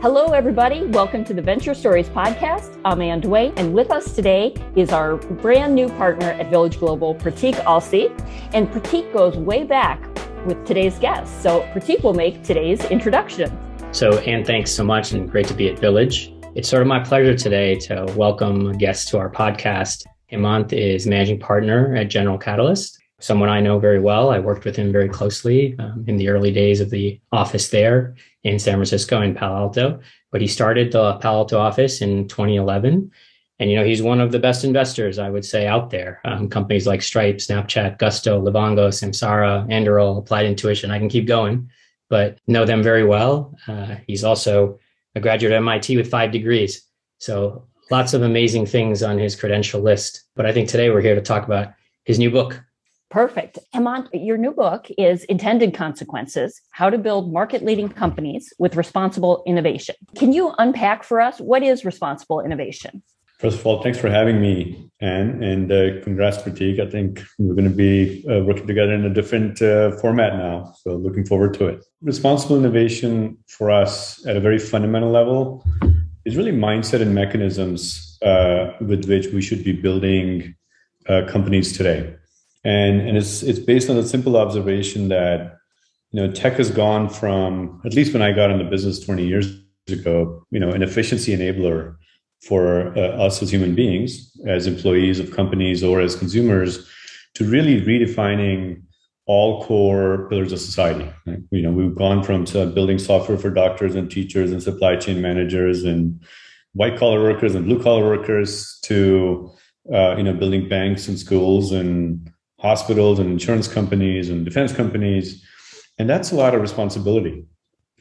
Hello, everybody. Welcome to the Venture Stories podcast. I'm Anne Dwane, and with us today is our brand new partner at Village Global, Pratik Alsi. And Pratik goes way back with today's guest. So Pratik will make today's introduction. So, Ann, thanks so much, and great to be at Village. It's sort of my pleasure today to welcome guests to our podcast. Hemant is managing partner at General Catalyst, someone I know very well. I worked with him very closely um, in the early days of the office there in San Francisco and Palo Alto. But he started the Palo Alto office in 2011. And, you know, he's one of the best investors, I would say, out there. Um, companies like Stripe, Snapchat, Gusto, Livongo, Samsara, Anduril, Applied Intuition. I can keep going, but know them very well. Uh, he's also a graduate of MIT with five degrees. So lots of amazing things on his credential list. But I think today we're here to talk about his new book, Perfect. Hemant, your new book is Intended Consequences How to Build Market Leading Companies with Responsible Innovation. Can you unpack for us what is responsible innovation? First of all, thanks for having me, Ann, and uh, congrats, Pratik. I think we're going to be uh, working together in a different uh, format now. So, looking forward to it. Responsible innovation for us at a very fundamental level is really mindset and mechanisms uh, with which we should be building uh, companies today and and it's it's based on the simple observation that you know tech has gone from at least when I got into business 20 years ago, you know, an efficiency enabler for uh, us as human beings, as employees of companies or as consumers, to really redefining all core pillars of society. Right? You know, we've gone from building software for doctors and teachers and supply chain managers and white collar workers and blue collar workers to uh, you know building banks and schools and hospitals and insurance companies and defense companies. And that's a lot of responsibility.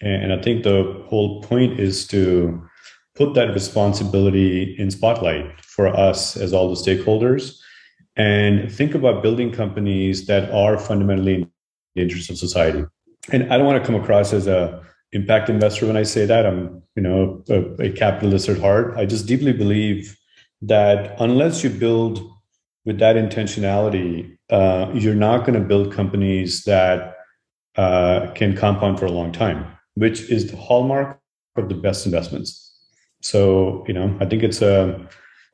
And I think the whole point is to put that responsibility in spotlight for us as all the stakeholders and think about building companies that are fundamentally in the interest of society. And I don't want to come across as a impact investor when I say that. I'm, you know, a, a capitalist at heart. I just deeply believe that unless you build with that intentionality, uh, you're not going to build companies that uh, can compound for a long time, which is the hallmark of the best investments. So, you know, I think it's a,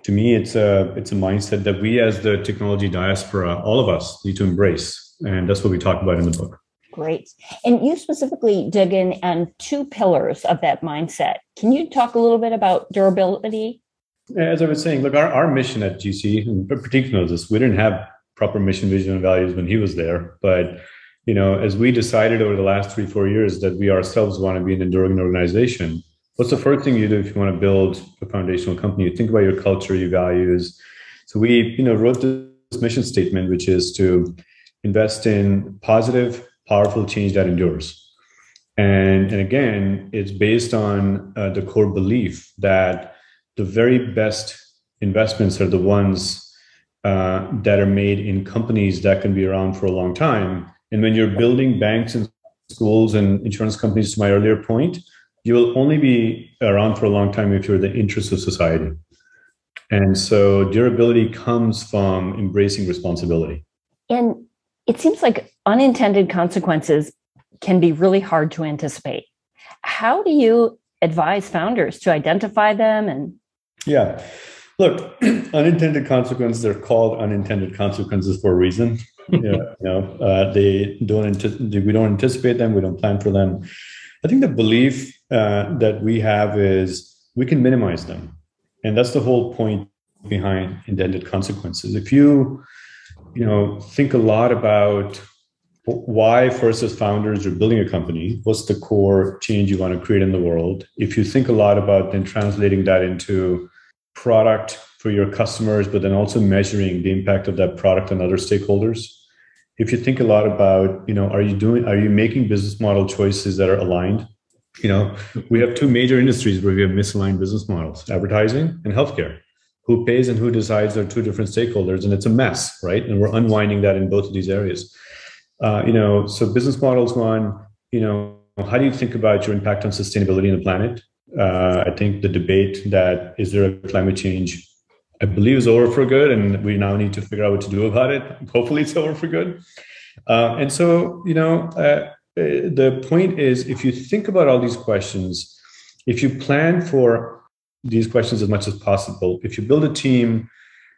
to me, it's a, it's a mindset that we as the technology diaspora, all of us need to embrace. And that's what we talk about in the book. Great. And you specifically dig in on two pillars of that mindset. Can you talk a little bit about durability? As I was saying, look, our, our mission at GC, and particularly this, we didn't have proper mission, vision, and values when he was there. But you know, as we decided over the last three, four years that we ourselves want to be an enduring organization, what's the first thing you do if you want to build a foundational company? You think about your culture, your values. So we, you know, wrote this mission statement, which is to invest in positive, powerful change that endures. And, and again, it's based on uh, the core belief that the very best investments are the ones uh, that are made in companies that can be around for a long time. And when you're building banks and schools and insurance companies, to my earlier point, you will only be around for a long time if you're the interest of society. And so durability comes from embracing responsibility. And it seems like unintended consequences can be really hard to anticipate. How do you advise founders to identify them and yeah Look, unintended consequences, they're called unintended consequences for a reason. yeah, you know, uh, they don't, we don't anticipate them. We don't plan for them. I think the belief uh, that we have is we can minimize them. And that's the whole point behind intended consequences. If you, you know, think a lot about why first as founders you're building a company what's the core change you want to create in the world if you think a lot about then translating that into product for your customers, but then also measuring the impact of that product on other stakeholders. If you think a lot about, you know, are you doing, are you making business model choices that are aligned? You know, we have two major industries where we have misaligned business models: advertising and healthcare. Who pays and who decides are two different stakeholders, and it's a mess, right? And we're unwinding that in both of these areas. Uh, you know, so business models one, you know, how do you think about your impact on sustainability in the planet? Uh, I think the debate that is there a climate change, I believe is over for good, and we now need to figure out what to do about it. Hopefully, it's over for good. Uh, and so, you know, uh, the point is, if you think about all these questions, if you plan for these questions as much as possible, if you build a team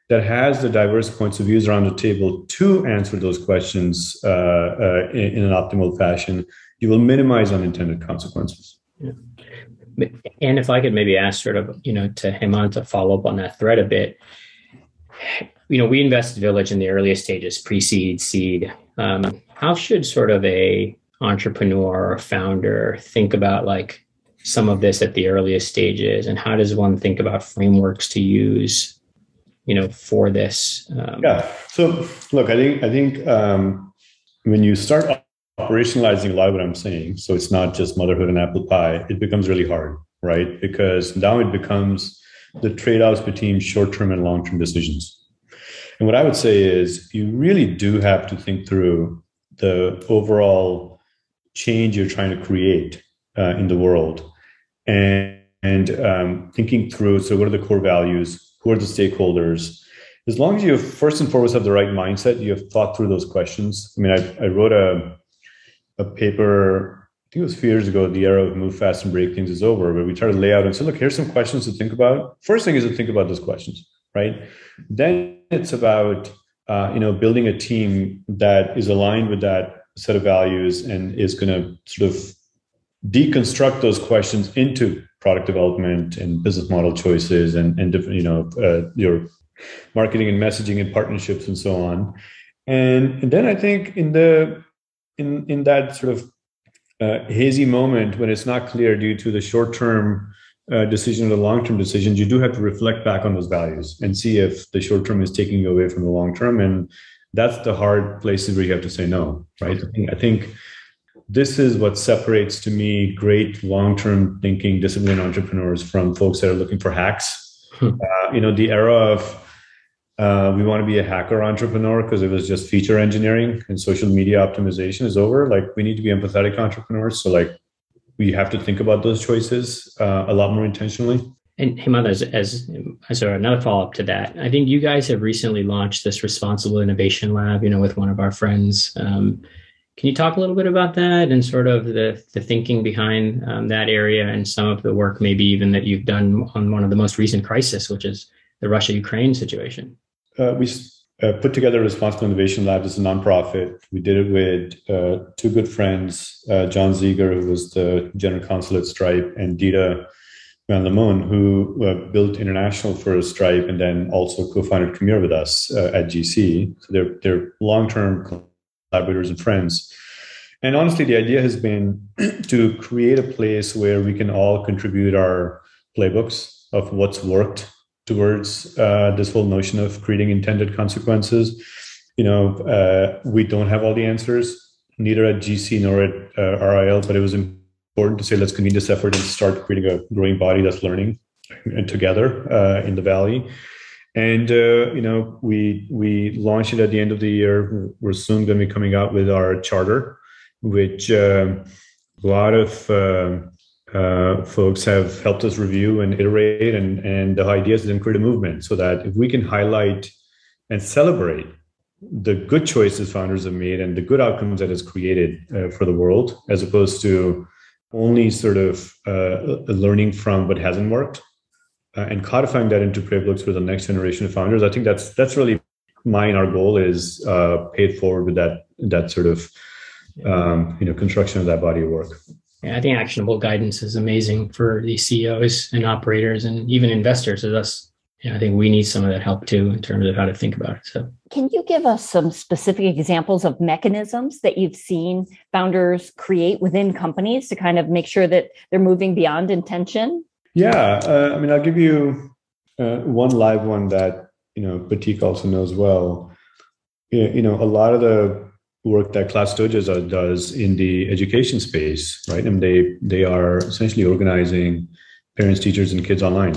that has the diverse points of views around the table to answer those questions uh, uh, in, in, an optimal fashion, you will minimize unintended consequences. Yeah. And if I could maybe ask sort of, you know, to Hemant to follow up on that thread a bit, you know, we invested Village in the earliest stages, pre-seed, seed. Um, how should sort of a entrepreneur or founder think about like some of this at the earliest stages, and how does one think about frameworks to use, you know, for this? Um, yeah. So look, I think I think um, when you start operationalizing a lot of what I'm saying, so it's not just motherhood and apple pie, it becomes really hard, right? Because now it becomes the trade-offs between short-term and long-term decisions. And what I would say is you really do have to think through the overall change you're trying to create uh, in the world and, and um, thinking through so what are the core values who are the stakeholders as long as you first and foremost have the right mindset you have thought through those questions i mean i, I wrote a, a paper I think it was a few years ago, the era of move fast and break things is over, where we try to lay out and say, look, here's some questions to think about. First thing is to think about those questions, right? Then it's about uh, you know building a team that is aligned with that set of values and is going to sort of deconstruct those questions into product development and business model choices and and different you know uh, your marketing and messaging and partnerships and so on and, and then i think in the in in that sort of uh, hazy moment when it's not clear due to the short term uh, decision or the long term decisions, you do have to reflect back on those values and see if the short term is taking you away from the long term. And that's the hard places where you have to say no, right? I think, I think this is what separates to me great long term thinking disciplined entrepreneurs from folks that are looking for hacks. Hmm. Uh, you know, the era of uh, we want to be a hacker entrepreneur because it was just feature engineering and social media optimization is over. Like we need to be empathetic entrepreneurs. So like we have to think about those choices uh, a lot more intentionally. And Hemant, as as as another follow up to that, I think you guys have recently launched this responsible innovation lab. You know, with one of our friends. Um, can you talk a little bit about that and sort of the the thinking behind um, that area and some of the work, maybe even that you've done on one of the most recent crises, which is the Russia Ukraine situation? Uh, we uh, put together Responsible Innovation Lab as a nonprofit. We did it with uh, two good friends, uh, Jon Zieger, who was the general counsel at Stripe, and Dita Van Lamone, who uh, built international for Stripe and then also co-founded Commure with us uh, at GC. So they're, they're long-term collaborators and friends. And honestly, the idea has been to create a place where we can all contribute our playbooks of what's worked towards uh, this whole notion of creating intended consequences. You know, uh, we don't have all the answers, neither at GC nor at uh, RIL, but it was important to say, let's convene this effort and start creating a growing body that's learning together uh, in the Valley. And uh, you know, we we launched it at the end of the year. We're soon going to be coming out with our charter, which uh, a lot of uh, folks have helped us review and iterate. And, and the idea is to create a movement so that if we can highlight and celebrate the good choices founders have made and the good outcomes that has created uh, for the world, as opposed to only sort of uh, learning from what hasn't worked uh, and codifying that into playbooks for the next generation of founders. I think that's that's really mine. Our goal is uh, paid forward with that that sort of um, you know construction of that body of work. Yeah, I think actionable guidance is amazing for these CEOs and operators and even investors as us. I think we need some of that help too in terms of how to think about it. So, can you give us some specific examples of mechanisms that you've seen founders create within companies to kind of make sure that they're moving beyond intention? Yeah, uh, I mean, I'll give you uh, one live one that you know Pratik also knows well. You know, a lot of the work that Class Dojo does in the education space, right? And they they are essentially organizing parents, teachers, and kids online,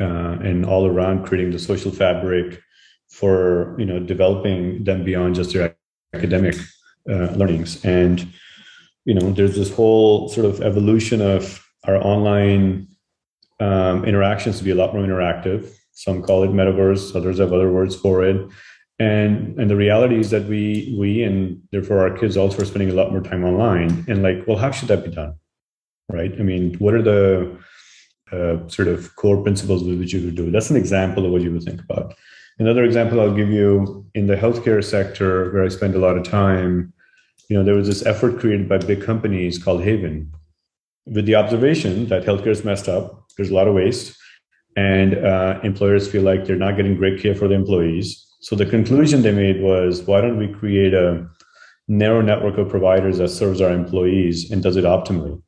uh, and all around creating the social fabric for you know developing them beyond just their academic uh, learnings. And you know, there's this whole sort of evolution of our online um, interactions to be a lot more interactive. Some call it metaverse, others have other words for it and and the reality is that we we and therefore our kids also are spending a lot more time online and like well how should that be done right i mean what are the uh, sort of core principles with which you would do. That's an example of what you would think about. Another example I'll give you in the healthcare sector, where I spend a lot of time. You know, there was this effort created by big companies called Haven, with the observation that healthcare is messed up. There's a lot of waste, and uh, employers feel like they're not getting great care for their employees. So the conclusion they made was, why don't we create a narrow network of providers that serves our employees and does it optimally?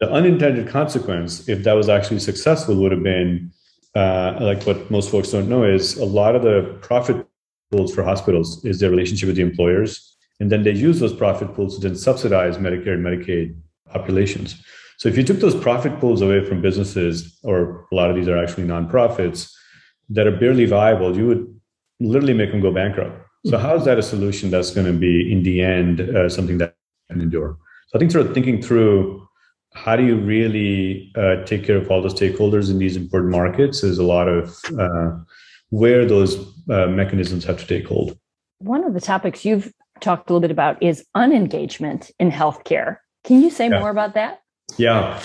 The unintended consequence, if that was actually successful, would have been uh, like what most folks don't know is a lot of the profit pools for hospitals is their relationship with the employers, and then they use those profit pools to then subsidize Medicare and Medicaid populations. So if you took those profit pools away from businesses, or a lot of these are actually nonprofits that are barely viable, you would literally make them go bankrupt. So how is that a solution that's going to be in the end uh, something that can endure? So I think sort of thinking through how do you really uh, take care of all the stakeholders in these important markets is a lot of uh, where those uh, mechanisms have to take hold. One of the topics you've talked a little bit about is unengagement in healthcare. Can you say yeah. more about that? Yeah.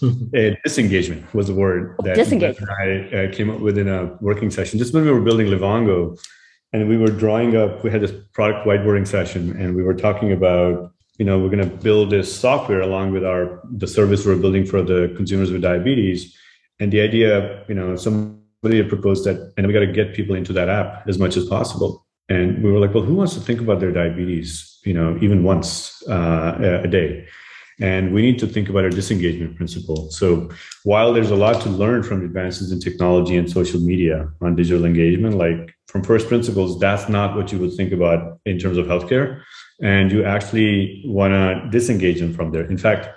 disengagement was the word that, disengagement. that I uh, came up with in a working session. Just when we were building Livongo, and we were drawing up, we had this product whiteboarding session, and we were talking about you know we're going to build this software along with our the service we're building for the consumers with diabetes and the idea you know somebody had proposed that and we got to get people into that app as much as possible and we were like well who wants to think about their diabetes you know even once uh, a day and we need to think about our disengagement principle so while there's a lot to learn from advances in technology and social media on digital engagement like from first principles that's not what you would think about in terms of healthcare and you actually want to disengage them from there. In fact,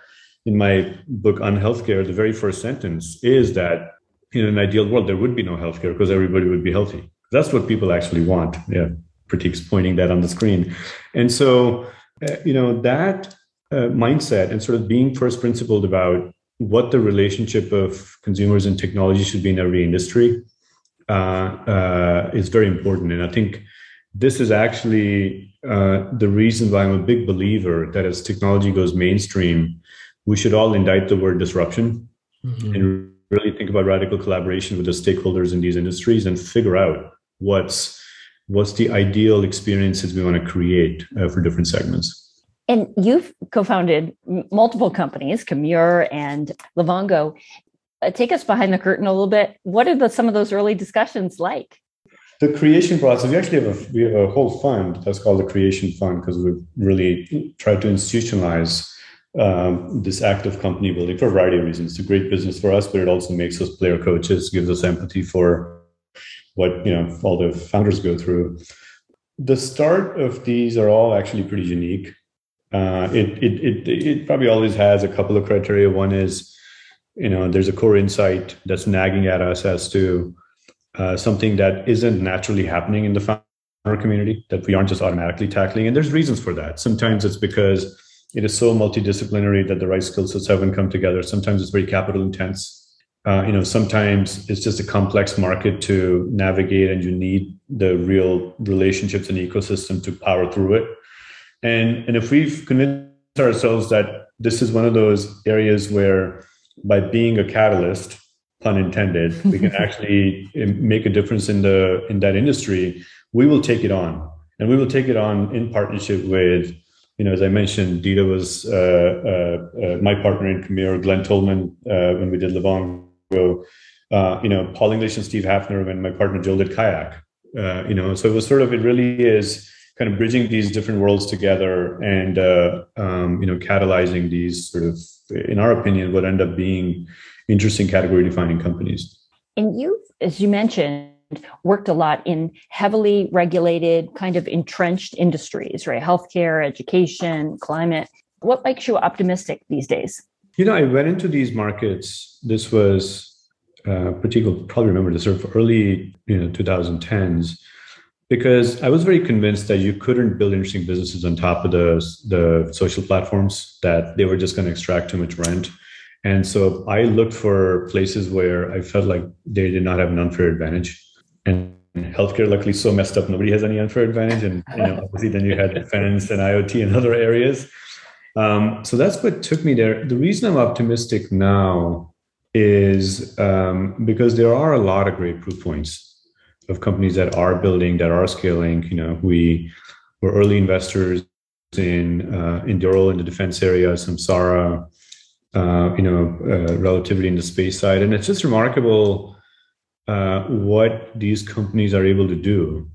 in my book on healthcare, the very first sentence is that in an ideal world, there would be no healthcare because everybody would be healthy. That's what people actually want. Yeah, Pratik's pointing that on the screen. And so, uh, you know, that uh, mindset and sort of being first principled about what the relationship of consumers and technology should be in every industry uh, uh is very important. And I think this is actually uh, the reason why I'm a big believer that as technology goes mainstream, we should all indict the word disruption mm-hmm. and really think about radical collaboration with the stakeholders in these industries and figure out what's what's the ideal experiences we want to create uh, for different segments. And you've co-founded multiple companies, Commure and Livongo. Uh, take us behind the curtain a little bit. What are the, some of those early discussions like? the creation process, we actually have a, we have a whole fund that's called the Creation Fund because we've really tried to institutionalize um, this act of company building for a variety of reasons. It's a great business for us, but it also makes us player coaches, gives us empathy for what you know all the founders go through. The start of these are all actually pretty unique. Uh, it, it it it probably always has a couple of criteria. One is, you know, there's a core insight that's nagging at us as to uh, something that isn't naturally happening in the founder community that we aren't just automatically tackling. And there's reasons for that. Sometimes it's because it is so multidisciplinary that the right skill sets haven't come together. Sometimes it's very capital intense. Uh, you know, sometimes it's just a complex market to navigate, and you need the real relationships and ecosystem to power through it. And and if we've convinced ourselves that this is one of those areas where, by being a catalyst, pun intended, we can actually make a difference in the in that industry, we will take it on, and we will take it on in partnership with, you know, as I mentioned, Dita was uh, uh, uh, my partner in Commure, Glen Tullman uh, when we did Livongo, uh, you know, Paul English and Steve Hafner when my partner Joel did Kayak, uh, you know, so it was sort of it really is kind of bridging these different worlds together and um, you know catalyzing these sort of, in our opinion, what end up being interesting category defining companies. And you, as you mentioned, worked a lot in heavily regulated, kind of entrenched industries, right? Healthcare, education, climate. What makes you optimistic these days? You know, I went into these markets. This was uh, particularly probably remember this sort of early, you know, 2010s, because I was very convinced that you couldn't build interesting businesses on top of the the social platforms that they were just going to extract too much rent and so I looked for places where I felt like they did not have an unfair advantage. And healthcare, luckily, so messed up, nobody has any unfair advantage. And you know, obviously, then you had defense and IoT and other areas. Um, so that's what took me there. The reason I'm optimistic now is um, because there are a lot of great proof points of companies that are building, that are scaling. You know, we were early investors in uh, Anduril in the defense area, Samsara, uh, you know, uh, relatively in the space side, and it's just remarkable uh, what these companies are able to do,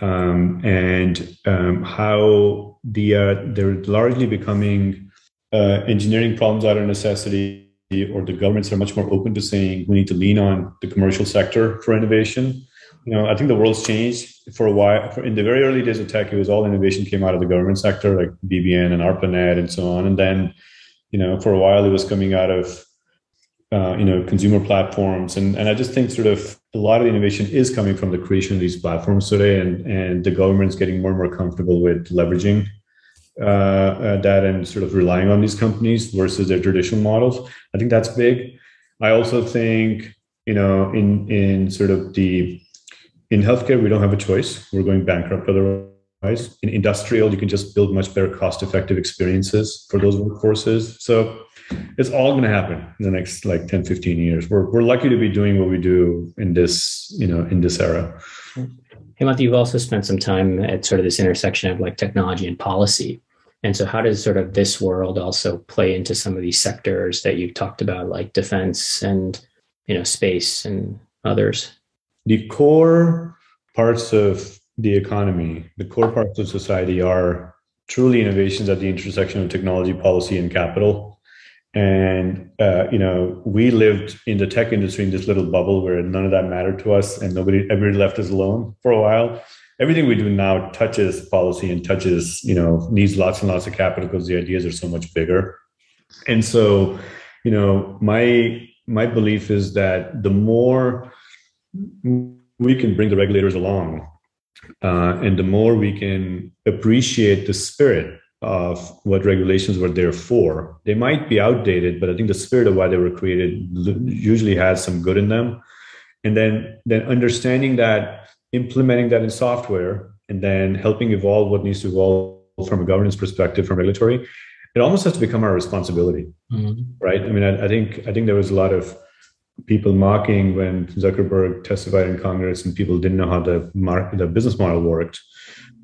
um, and um, how the uh, they're largely becoming uh, engineering problems out of necessity, or the governments are much more open to saying we need to lean on the commercial sector for innovation you know, I think the world's changed for a while. For, in the very early days of tech, it was all innovation came out of the government sector, like BBN and ARPANET and so on. And then, you know, for a while it was coming out of, uh, you know, consumer platforms. And and I just think sort of a lot of the innovation is coming from the creation of these platforms today, and and the government's getting more and more comfortable with leveraging uh, uh, that and sort of relying on these companies versus their traditional models. I think that's big. I also think you know in in sort of the in healthcare, we don't have a choice. We're going bankrupt otherwise. In industrial, you can just build much better cost effective experiences for those workforces. So it's all going to happen in the next like 10, 15 years. We're, we're lucky to be doing what we do in this, you know, in this era. Hemant, you've also spent some time at sort of this intersection of like technology and policy. And so, how does sort of this world also play into some of these sectors that you've talked about, like defense and you know space and others? The core parts of the economy, the core parts of society are truly innovations at the intersection of technology, policy, and capital. And uh, you know, we lived in the tech industry in this little bubble where none of that mattered to us, and nobody everybody left us alone for a while. Everything we do now touches policy and touches, you know, needs lots and lots of capital because the ideas are so much bigger. And so, you know, my my belief is that the more we can bring the regulators along. Uh, and the more we can appreciate the spirit of what regulations were there for, they might be outdated, but I think the spirit of why they were created usually has some good in them. And then, then understanding that, implementing that in software, and then helping evolve what needs to evolve from a governance perspective, from regulatory, it almost has to become our responsibility, mm-hmm. right? I mean, I, I think I think there was a lot of people mocking when Zuckerberg testified in Congress and people didn't know how the market, the business model worked.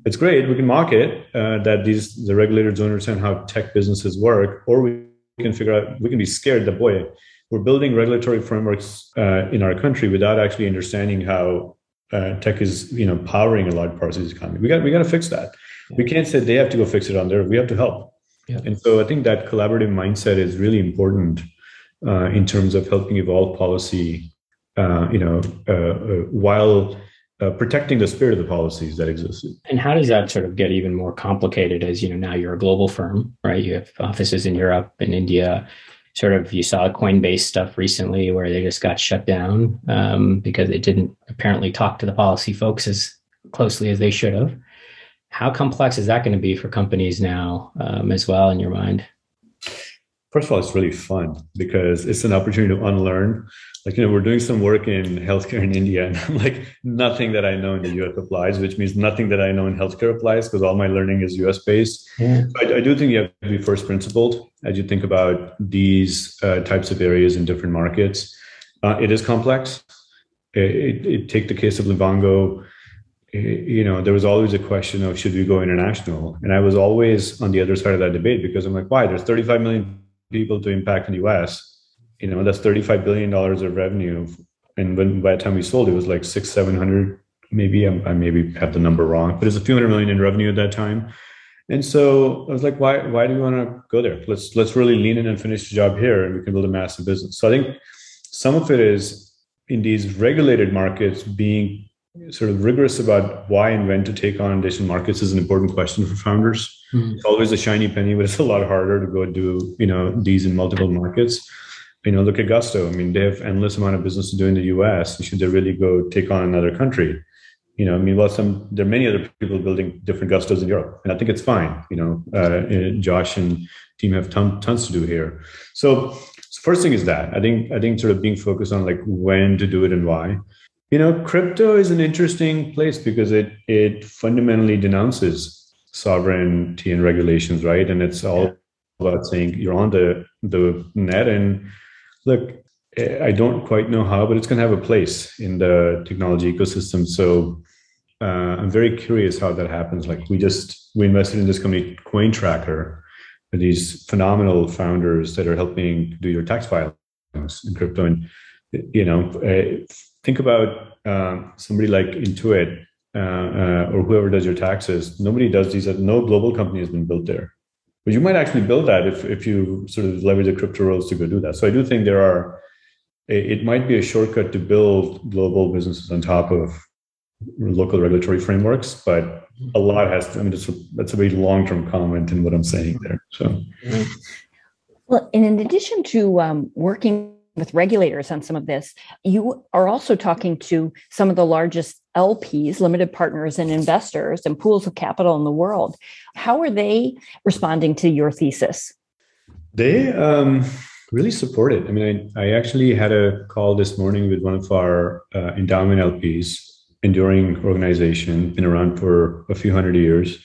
It's great. We can mock it uh, that these the regulators don't understand how tech businesses work, or we can figure out we can be scared that boy, we're building regulatory frameworks uh, in our country without actually understanding how uh, tech is you know powering a large part of the economy. We got we got to fix that. Yeah. We can't say they have to go fix it on there. We have to help. Yeah. And so I think that collaborative mindset is really important uh, in terms of helping evolve policy, uh, you know, uh, uh while uh, protecting the spirit of the policies that existed. And how does that sort of get even more complicated as you know now you're a global firm, right? You have offices in Europe and India. Sort of, you saw Coinbase stuff recently where they just got shut down um, because they didn't apparently talk to the policy folks as closely as they should have. How complex is that going to be for companies now um, as well in your mind? First of all, it's really fun because it's an opportunity to unlearn. Like, you know, we're doing some work in healthcare in India, and I'm like, nothing that I know in the US applies, which means nothing that I know in healthcare applies because all my learning is US based. Yeah. I, I, do think you have to be first principled as you think about these uh, types of areas in different markets. Uh, it is complex. It, it, it, take the case of Livongo. you know, there was always a question of should we go international, and I was always on the other side of that debate because I'm like, why? There's 35 million people to impact in the US, you know, that's $35 billion of revenue. And when by the time we sold, it was like six, 700, maybe I, I maybe have the number wrong, but it's a few hundred million in revenue at that time. And so I was like, why, why do we want to go there? Let's, let's really lean in and finish the job here and we can build a massive business. So I think some of it is in these regulated markets being sort of rigorous about why and when to take on additional markets is an important question for founders. Mm-hmm. It's always a shiny penny, but it's a lot harder to go do you know these in multiple markets. You know, look at Gusto. I mean, they have endless amount of business to do in the U.S. Should they really go take on another country? You know, I mean, well, some there are many other people building different Gustos in Europe, and I think it's fine. You know, uh, Josh and team have ton, tons to do here. So, so first thing is that I think I think sort of being focused on like when to do it and why you know, crypto is an interesting place because it it fundamentally denounces sovereignty and regulations, right? And it's all about saying you're on the the net and look, I don't quite know how, but it's going to have a place in the technology ecosystem. So uh, I'm very curious how that happens. Like we just we invested in this company Coin Tracker, these phenomenal founders that are helping do your tax filings in crypto. And you know, uh, think about uh, somebody like Intuit uh, uh, or whoever does your taxes. Nobody does these. No global company has been built there. But you might actually build that if if you sort of leverage the crypto rails to go do that. So I do think there are. It might be a shortcut to build global businesses on top of local regulatory frameworks, but a lot has to, I mean, that's a, that's a very long term comment in what I'm saying there. So, well, and in addition to um, working with regulators on some of this, you are also talking to some of the largest LPs, limited partners, and investors and pools of capital in the world. How are they responding to your thesis? They um, really support it. I mean, I, I, actually had a call this morning with one of our uh, endowment LPs enduring organization, been around for a few hundred years.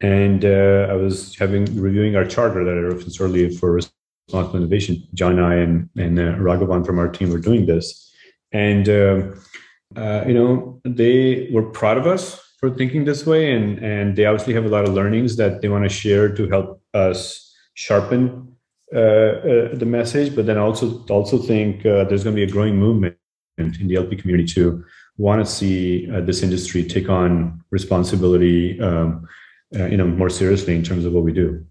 And uh, I was having reviewing our charter that I referenced earlier for responsible innovation. John and I and, and uh, Raghavan from our team were doing this. And, uh, uh, you know, they were proud of us for thinking this way. And, and they obviously have a lot of learnings that they want to share to help us sharpen uh, uh, the message. But then also, also think there's going to be a growing movement in the LP community to want to see uh, this industry take on responsibility, um, uh, you know, more seriously in terms of what we do.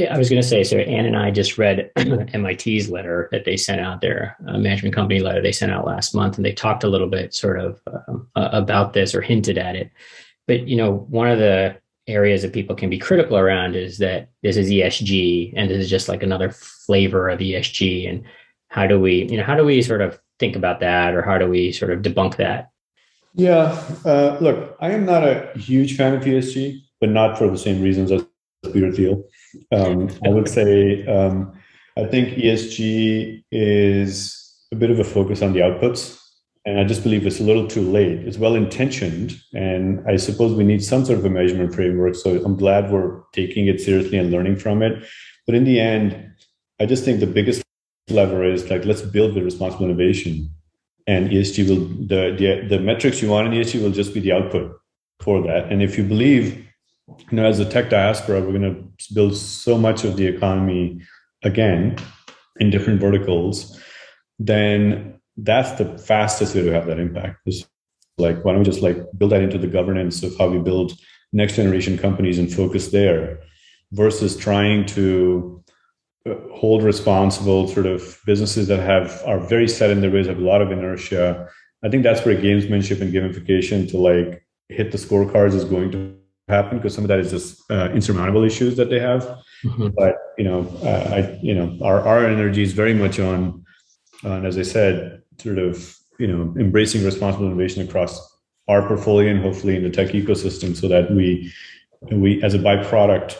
Yeah, I was going to say. So Ann and I just read MIT's letter that they sent out, their uh, management company letter they sent out last month, and they talked a little bit sort of um, about this or hinted at it. But you know, one of the areas that people can be critical around is that this is ESG and this is just like another flavor of ESG. And how do we, you know, how do we sort of think about that, or how do we sort of debunk that? Yeah, uh, look, I am not a huge fan of ESG, but not for the same reasons as Peter Thiel. Um, I would say um, I think ESG is a bit of a focus on the outputs, and I just believe it's a little too late. It's well intentioned, and I suppose we need some sort of a measurement framework. So I'm glad we're taking it seriously and learning from it. But in the end, I just think the biggest lever is like let's build the responsible innovation and ESG will the, the the metrics you want in ESG will just be the output for that. And if you believe, you know, as a tech diaspora, we're going to build so much of the economy again in different verticals, then that's the fastest way to have that impact. Is like why don't we just like build that into the governance of how we build next generation companies and focus there versus trying to uh, hold responsible sort of businesses that have are very set in their ways have a lot of inertia i think that's where gamesmanship and gamification to like hit the scorecards is going to happen because some of that is just uh, insurmountable issues that they have mm-hmm. but you know uh, i you know our, our energy is very much on on as i said sort of you know embracing responsible innovation across our portfolio and hopefully in the tech ecosystem so that we we as a byproduct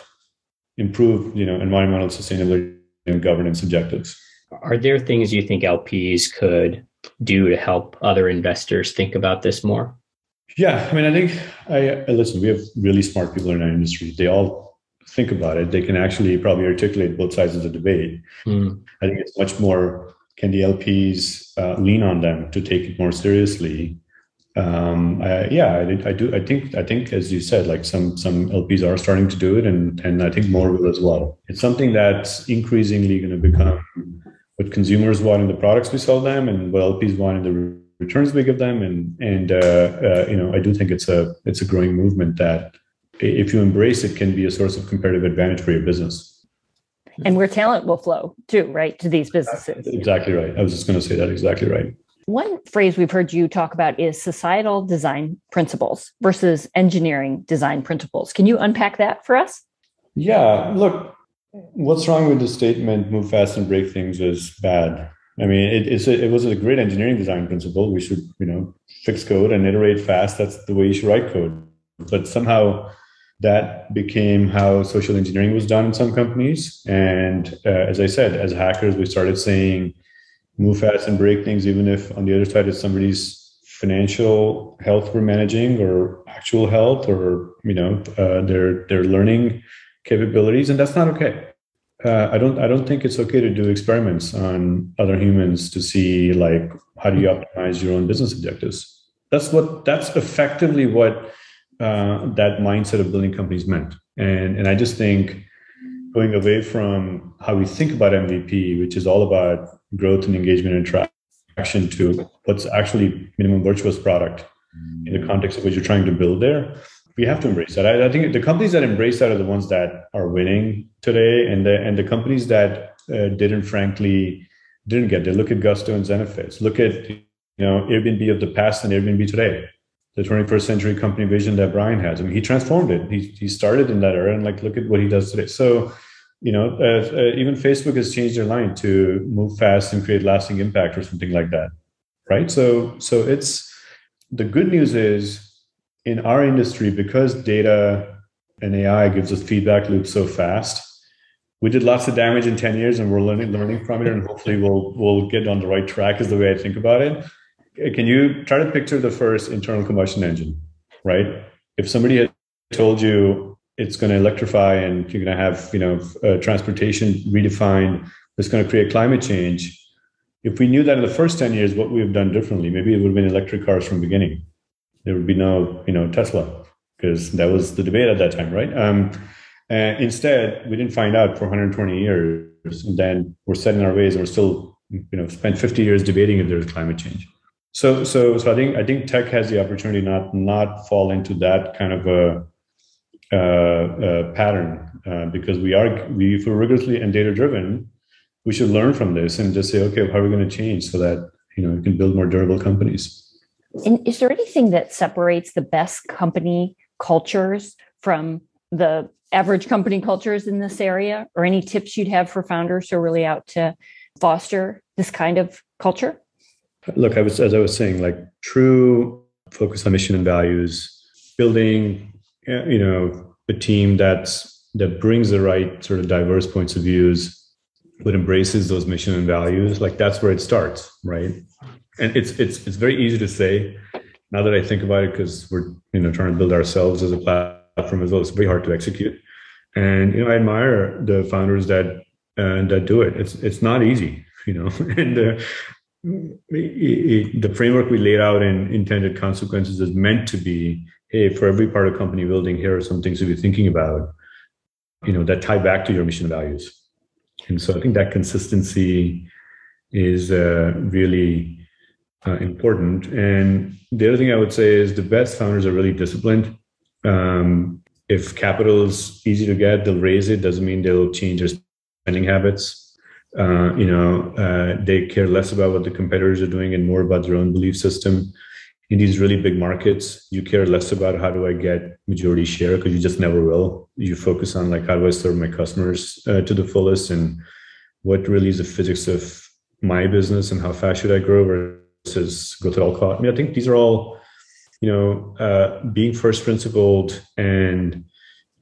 improve, you know, environmental sustainability and governance objectives. Are there things you think LPs could do to help other investors think about this more? Yeah, I mean, I think I, I listen. We have really smart people in our industry. They all think about it. They can actually probably articulate both sides of the debate. Mm. I think it's much more can the LPs uh, lean on them to take it more seriously um, I, yeah, I, I, do. I think. I think, as you said, like some some LPs are starting to do it, and and I think more will as well. It's something that's increasingly going to become what consumers want in the products we sell them, and what LPs want in the returns we give them, and and uh, uh, you know, I do think it's a it's a growing movement that if you embrace it, can be a source of competitive advantage for your business. And where talent will flow too, right, to these businesses. Exactly right. I was just going to say that exactly right. One phrase we've heard you talk about is societal design principles versus engineering design principles. Can you unpack that for us? Yeah, look, what's wrong with the statement move fast and break things is bad. I mean, it, it's a, it was a great engineering design principle. We should, you know, fix code and iterate fast. That's the way you should write code. But somehow that became how social engineering was done in some companies. And uh, as I said, as hackers, we started saying, move fast and break things, even if on the other side is somebody's financial health we're managing or actual health or you know uh, their their learning capabilities, and that's not okay. Uh, I don't I don't think it's okay to do experiments on other humans to see like how do you optimize your own business objectives. That's what that's effectively what uh, that mindset of building companies meant. And and I just think going away from how we think about MVP, which is all about growth and engagement and traction, to what's actually minimum virtuous product in the context of what you're trying to build there we have to embrace that. I, I, think the companies that embrace that are the ones that are winning today, and the and the companies that uh, didn't, frankly, didn't get there. Look at Gusto and Zenefits. Look at you know Airbnb of the past and Airbnb today. The 21st century company vision that Brian has. I mean, he transformed it. He he started in that era, and like look at what he does today. So, you know, uh, uh, even Facebook has changed their line to move fast and create lasting impact or something like that, right? So so it's the good news is in our industry, because data and AI gives us feedback loops so fast, we did lots of damage in 10 years and we're learning learning from it and hopefully we'll we'll get on the right track is the way I think about it. Can you try to picture the first internal combustion engine, right? If somebody had told you it's going to electrify and you're going to have, you know, uh, transportation redefined, it's going to create climate change. If we knew that in the first 10 years, what we have done differently, maybe it would have been electric cars from beginning there would be no you know Tesla because that was the debate at that time, right? Um, instead, we didn't find out for 120 years, and then we're set in our ways, and we're still you know spent 50 years debating if there's climate change. So so so I think I think tech has the opportunity not not fall into that kind of a, uh, pattern uh, because we are we if we're rigorously and data driven, we should learn from this and just say okay, how are we going to change so that you know we can build more durable companies. And is there anything that separates the best company cultures from the average company cultures in this area, or any tips you'd have for founders who are really out to foster this kind of culture? Look, I was as I was saying, like true focus on mission and values, building, eh, you know, a team that's that brings the right sort of diverse points of views, but embraces those mission and values. Like that's where it starts, right? And it's it's it's very easy to say now that I think about it because we're you know trying to build ourselves as a platform as well. It's very hard to execute, and you know I admire the founders that uh, that do it. It's it's not easy, you know, and. Uh, the framework we laid out in intended consequences is meant to be hey for every part of company building here are some things to be thinking about you know that tie back to your mission values and so i think that consistency is uh, really uh, important. And the other thing I would say is the best founders are really disciplined. Um, if capital is easy to get, they'll raise it. Doesn't mean they'll change their spending habits. Uh, you know, uh, they care less about what the competitors are doing and more about their own belief system. In these really big markets, you care less about how do I get majority share because you just never will. You focus on like how do I serve my customers uh, to the fullest and what really is the physics of my business and how fast should I grow versus go to all costs. I mean, I think these are all, you know, uh, being first principled and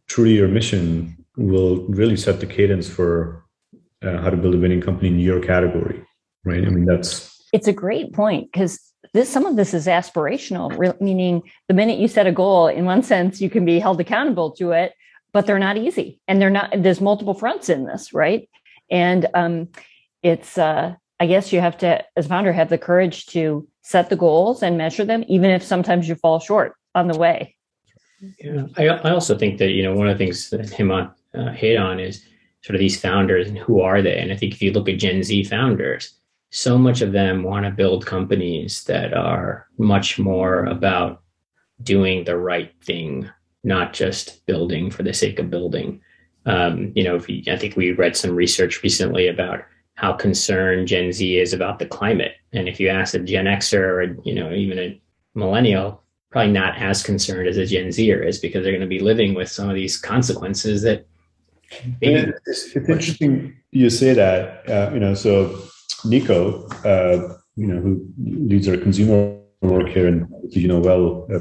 true to your mission will really set the cadence for uh, how to build a winning company in your category, right? I mean, that's it's a great point because this some of this is aspirational, meaning the minute you set a goal, in one sense, you can be held accountable to it, but they're not easy, and they're not. There's multiple fronts in this, right? And um, it's uh, I guess you have to, as a founder, have the courage to set the goals and measure them, even if sometimes you fall short on the way. Yeah, I, I also think that you know one of the things that Hemant uh, hit on is sort of these founders and who are they? And I think if you look at Gen Z founders, so much of them want to build companies that are much more about doing the right thing, not just building for the sake of building. Um, you know, I think we read some research recently about how concerned Gen Z is about the climate. And if you ask a Gen Xer or you know even a millennial, probably not as concerned as a Gen Zer is because they're going to be living with some of these consequences that. It's, it's, interesting you say that. Uh, you know, so Nico, uh, you know, who leads our consumer work here, and you know well, uh,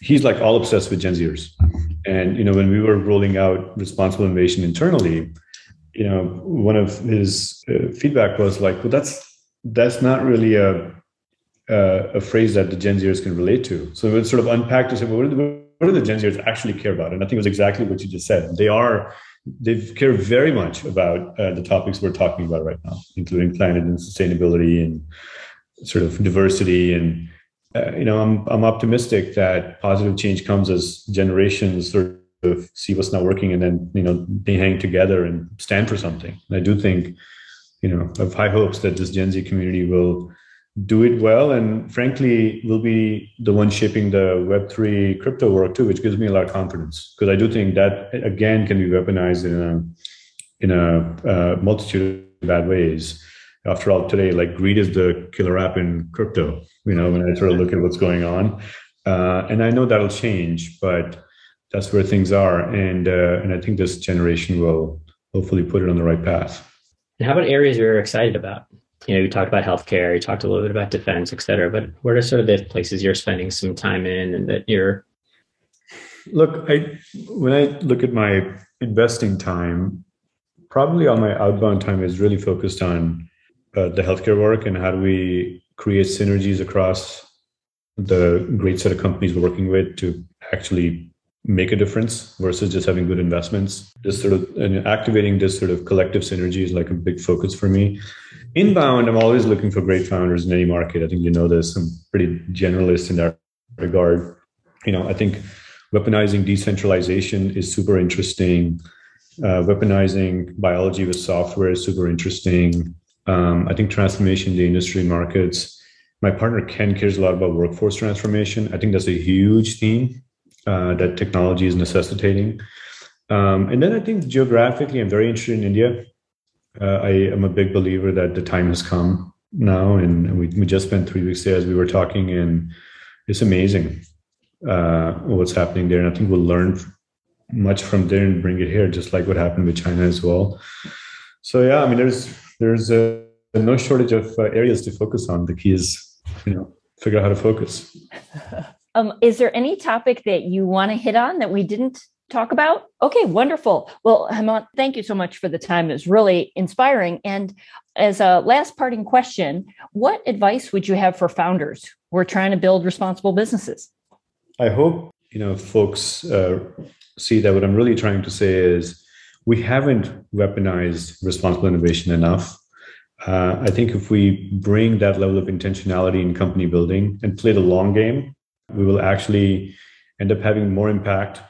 he's like all obsessed with Gen Zers. And you know, when we were rolling out responsible innovation internally, you know, one of his uh, feedback was like, well, that's that's not really a uh, a phrase that the Gen Zers can relate to. So it sort of unpack to say, well, what do, the, what the Gen Zers actually care about? And I think it was exactly what you just said. They are they care very much about uh, the topics we're talking about right now, including planet and sustainability and sort of diversity. And uh, you know, I'm I'm optimistic that positive change comes as generations sort see what's not working and then you know they hang together and stand for something. And I do think, you know, I have high hopes that this Gen Z community will do it well and frankly will be the one shaping the web3 crypto work too which gives me a lot of confidence. Because i do think that again can be weaponized in a in a uh, multitude of bad ways. After all today like greed is the killer app in crypto you know when i sort of look at what's going on. Uh, and i know that'll change but that's where things are and uh, and i think this generation will hopefully put it on the right path and how about areas you're excited about you know, you talked about healthcare, you talked a little bit about defense, et cetera, but what are sort of the places you're spending some time in and that you're? Look, I, when I look at my investing time, probably all my outbound time is really focused on uh, the healthcare work and how do we create synergies across the great set of companies we're working with to actually make a difference versus just having good investments. This sort of and activating this sort of collective synergy is like a big focus for me. Inbound, I'm always looking for great founders in any market. I think you know this. I'm pretty generalist in that regard. You know, I think weaponizing decentralization is super interesting. Uh, weaponizing biology with software is super interesting. Um, I think transformation in the industry markets. My partner Ken cares a lot about workforce transformation. I think that's a huge theme uh, that technology is necessitating. Um, and then I think geographically, I'm very interested in India uh, I am a big believer that the time has come now, and we, we just spent three weeks there as we were talking, and it's amazing uh, what's happening there. And I think we'll learn much from there and bring it here, just like what happened with China as well. So yeah, I mean, there's there's a, no shortage of uh, areas to focus on. The key is, you know, figure out how to focus. Um, is there any topic that you want to hit on that we didn't talk about? Okay, wonderful. Well, Hemant, thank you so much for the time. It was really inspiring. And as a last parting question, what advice would you have for founders who are trying to build responsible businesses? I hope you know folks uh, see that what I'm really trying to say is we haven't weaponized responsible innovation enough. Uh, I think if we bring that level of intentionality in company building and play the long game, we will actually end up having more impact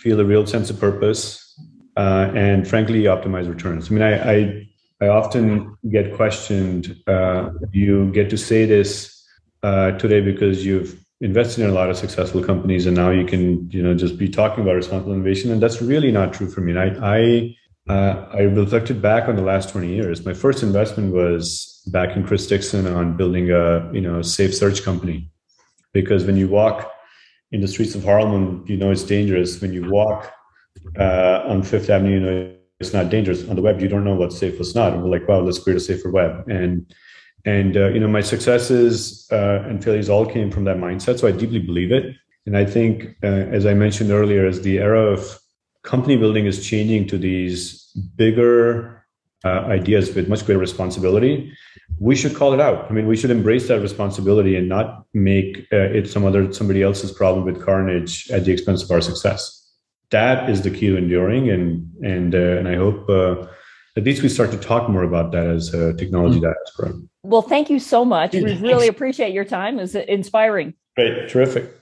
feel a real sense of purpose, uh, and frankly, optimize returns. I mean, I I, I often get questioned. Uh, you get to say this uh, today because you've invested in a lot of successful companies, and now you can you know just be talking about responsible innovation, and that's really not true for me. And I I. Uh, I reflected back on the last 20 years. My first investment was back in Chris Dixon on building a you know safe search company, because when you walk in the streets of Harlem, you know it's dangerous. When you walk uh, on Fifth Avenue, you know it's not dangerous. On the web, you don't know what's safe, what's not. And we're like, wow, let's create a safer web. And and uh, you know my successes uh, and failures all came from that mindset. So I deeply believe it. And I think, uh, as I mentioned earlier, as the era of company building is changing to these bigger uh, ideas with much greater responsibility, we should call it out. I mean, we should embrace that responsibility and not make uh, it some other somebody else's problem with carnage at the expense of our success. That is the key to enduring, and and uh, and I hope uh, at least we start to talk more about that as a technology mm-hmm. diaspora. Well, thank you so much. We really appreciate your time. It was inspiring. Great, terrific.